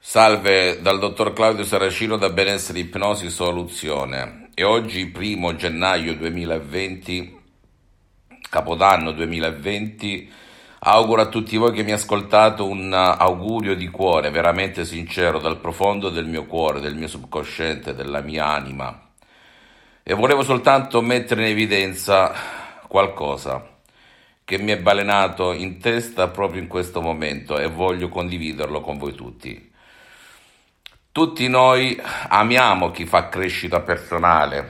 Salve dal dottor Claudio Saracino da Benessere Ipnosi Soluzione. E oggi, primo gennaio 2020, Capodanno 2020, auguro a tutti voi che mi ascoltate un augurio di cuore veramente sincero dal profondo del mio cuore, del mio subconsciente, della mia anima. E volevo soltanto mettere in evidenza qualcosa che mi è balenato in testa proprio in questo momento e voglio condividerlo con voi tutti. Tutti noi amiamo chi fa crescita personale,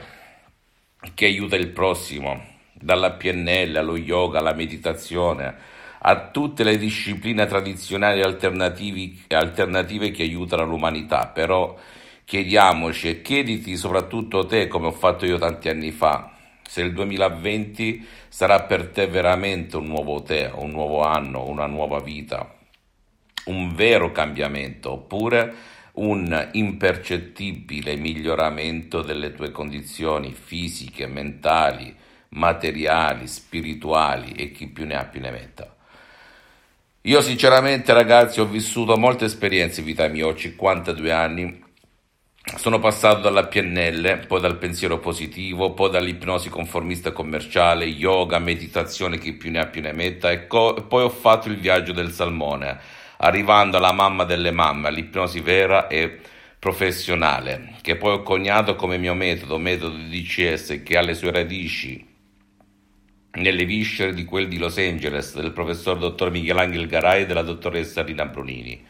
chi aiuta il prossimo, dalla PNL allo yoga alla meditazione, a tutte le discipline tradizionali e alternative che aiutano l'umanità, però chiediamoci e chiediti soprattutto te, come ho fatto io tanti anni fa, se il 2020 sarà per te veramente un nuovo te, un nuovo anno, una nuova vita, un vero cambiamento, oppure un impercettibile miglioramento delle tue condizioni fisiche, mentali, materiali, spirituali e chi più ne ha più ne metta. Io sinceramente ragazzi ho vissuto molte esperienze in vita mia, ho 52 anni, sono passato dalla PNL, poi dal pensiero positivo, poi dall'ipnosi conformista commerciale, yoga, meditazione, chi più ne ha più ne metta e, co- poi ho fatto il viaggio del salmone arrivando alla mamma delle mamme, all'ipnosi vera e professionale, che poi ho coniato come mio metodo, metodo di DCS, che ha le sue radici nelle viscere di quel di Los Angeles del professor dottor Michelangelo Garai e della dottoressa Rina Brunini.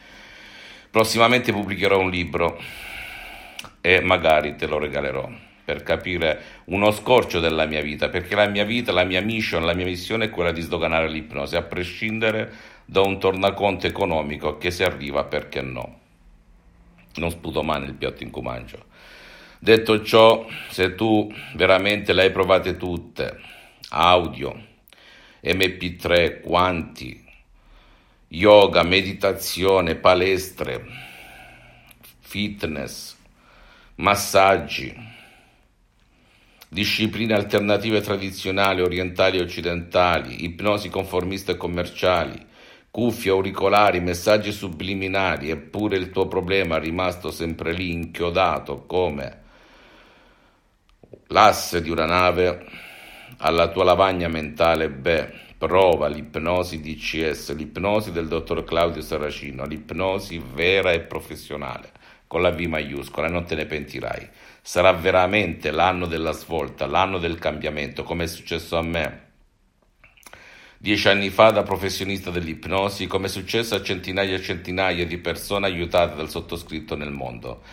Prossimamente pubblicherò un libro e magari te lo regalerò per capire uno scorcio della mia vita, perché la mia vita, la mia mission, la mia missione è quella di sdoganare l'ipnosi, a prescindere da un tornaconto economico che se arriva perché no. Non sputo mai nel piatto in cui mangio. Detto ciò, se tu veramente le hai provate tutte, audio, MP3, quanti, yoga, meditazione, palestre, fitness, massaggi, discipline alternative tradizionali, orientali e occidentali, ipnosi conformiste e commerciali, cuffie, auricolari, messaggi subliminali, eppure il tuo problema è rimasto sempre lì inchiodato come l'asse di una nave alla tua lavagna mentale, beh, prova l'ipnosi DCS, l'ipnosi del dottor Claudio Saracino, l'ipnosi vera e professionale, con la V maiuscola, e non te ne pentirai. Sarà veramente l'anno della svolta, l'anno del cambiamento, come è successo a me Dieci anni fa, da professionista dell'ipnosi, come è successo a centinaia e centinaia di persone aiutate dal sottoscritto nel mondo.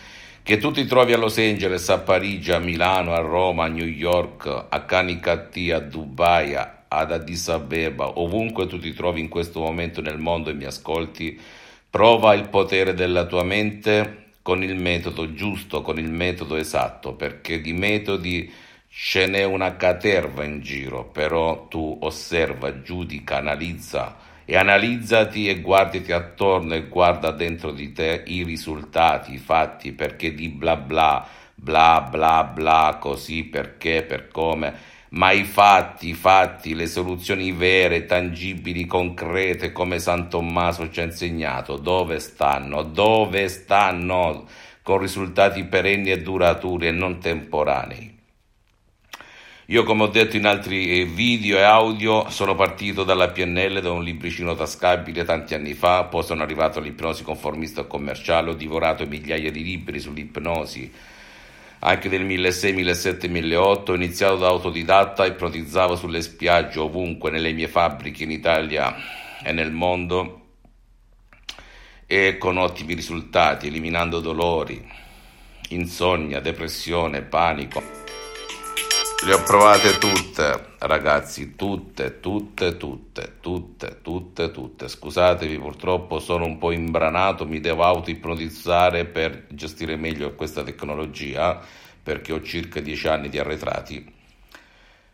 Che tu ti trovi a Los Angeles, a Parigi, a Milano, a Roma, a New York, a Canicattì, a Dubai, ad Addis Abeba, ovunque tu ti trovi in questo momento nel mondo e mi ascolti, prova il potere della tua mente con il metodo giusto, con il metodo esatto, perché di metodi Ce n'è una caterva in giro, però tu osserva, giudica, analizza e analizzati e guardati attorno e guarda dentro di te i risultati, i fatti, perché di bla bla, bla bla bla, così, perché, per come, ma i fatti, i fatti, le soluzioni vere, tangibili, concrete, come San Tommaso ci ha insegnato, dove stanno, dove stanno, con risultati perenni e duraturi e non temporanei. Io, come ho detto in altri eh, video e audio, sono partito dalla PNL da un libricino tascabile tanti anni fa, poi sono arrivato all'ipnosi conformista e commerciale, ho divorato migliaia di libri sull'ipnosi, anche del 1600, 1700, 1800, ho iniziato da autodidatta, ipnotizzavo sulle spiagge ovunque, nelle mie fabbriche in Italia e nel mondo e con ottimi risultati, eliminando dolori, insonnia, depressione, panico. Le ho provate tutte, ragazzi, tutte, tutte, tutte, tutte, tutte, tutte. Scusatevi, purtroppo sono un po' imbranato, mi devo auto-ipnotizzare per gestire meglio questa tecnologia, perché ho circa dieci anni di arretrati.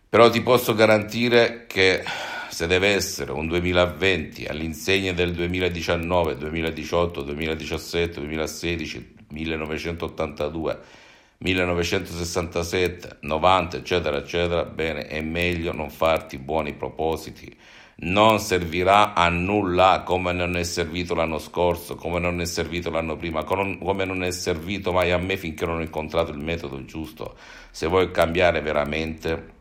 Però ti posso garantire che se deve essere un 2020 all'insegna del 2019, 2018, 2017, 2016, 1982, 1967, 90, eccetera, eccetera, bene, è meglio non farti buoni propositi. Non servirà a nulla come non è servito l'anno scorso, come non è servito l'anno prima, come non è servito mai a me finché non ho incontrato il metodo giusto. Se vuoi cambiare veramente,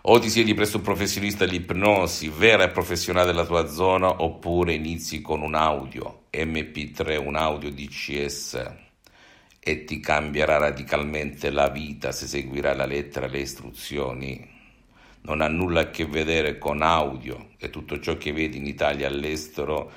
o ti siedi presso un professionista dell'ipnosi vera e professionale della tua zona, oppure inizi con un audio MP3, un audio DCS e ti cambierà radicalmente la vita se seguirai la lettera le istruzioni. Non ha nulla a che vedere con audio e tutto ciò che vedi in Italia e all'estero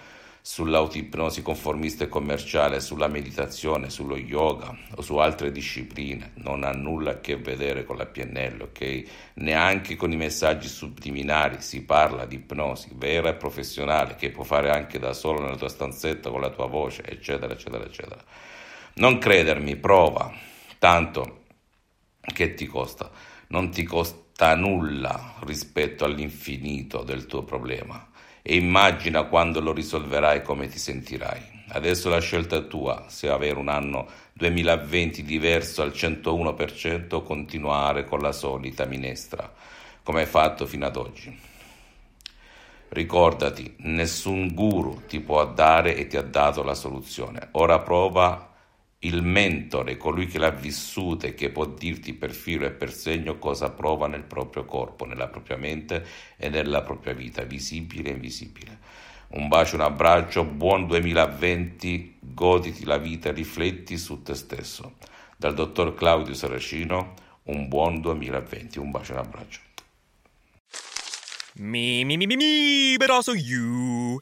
sull'autoipnosi conformista e commerciale, sulla meditazione, sullo yoga o su altre discipline. Non ha nulla a che vedere con la PNL, ok? Neanche con i messaggi subliminari. Si parla di ipnosi vera e professionale che puoi fare anche da solo nella tua stanzetta con la tua voce, eccetera, eccetera, eccetera. Non credermi, prova, tanto che ti costa? Non ti costa nulla rispetto all'infinito del tuo problema e immagina quando lo risolverai come ti sentirai. Adesso la scelta è tua, se avere un anno 2020 diverso al 101% o continuare con la solita minestra, come hai fatto fino ad oggi. Ricordati, nessun guru ti può dare e ti ha dato la soluzione. Ora prova il mentore, colui che l'ha vissuta e che può dirti per filo e per segno cosa prova nel proprio corpo, nella propria mente e nella propria vita, visibile e invisibile. Un bacio, un abbraccio, buon 2020, goditi la vita e rifletti su te stesso. Dal dottor Claudio Saracino, un buon 2020, un bacio, un abbraccio. Me, me, me, me, me, but also you.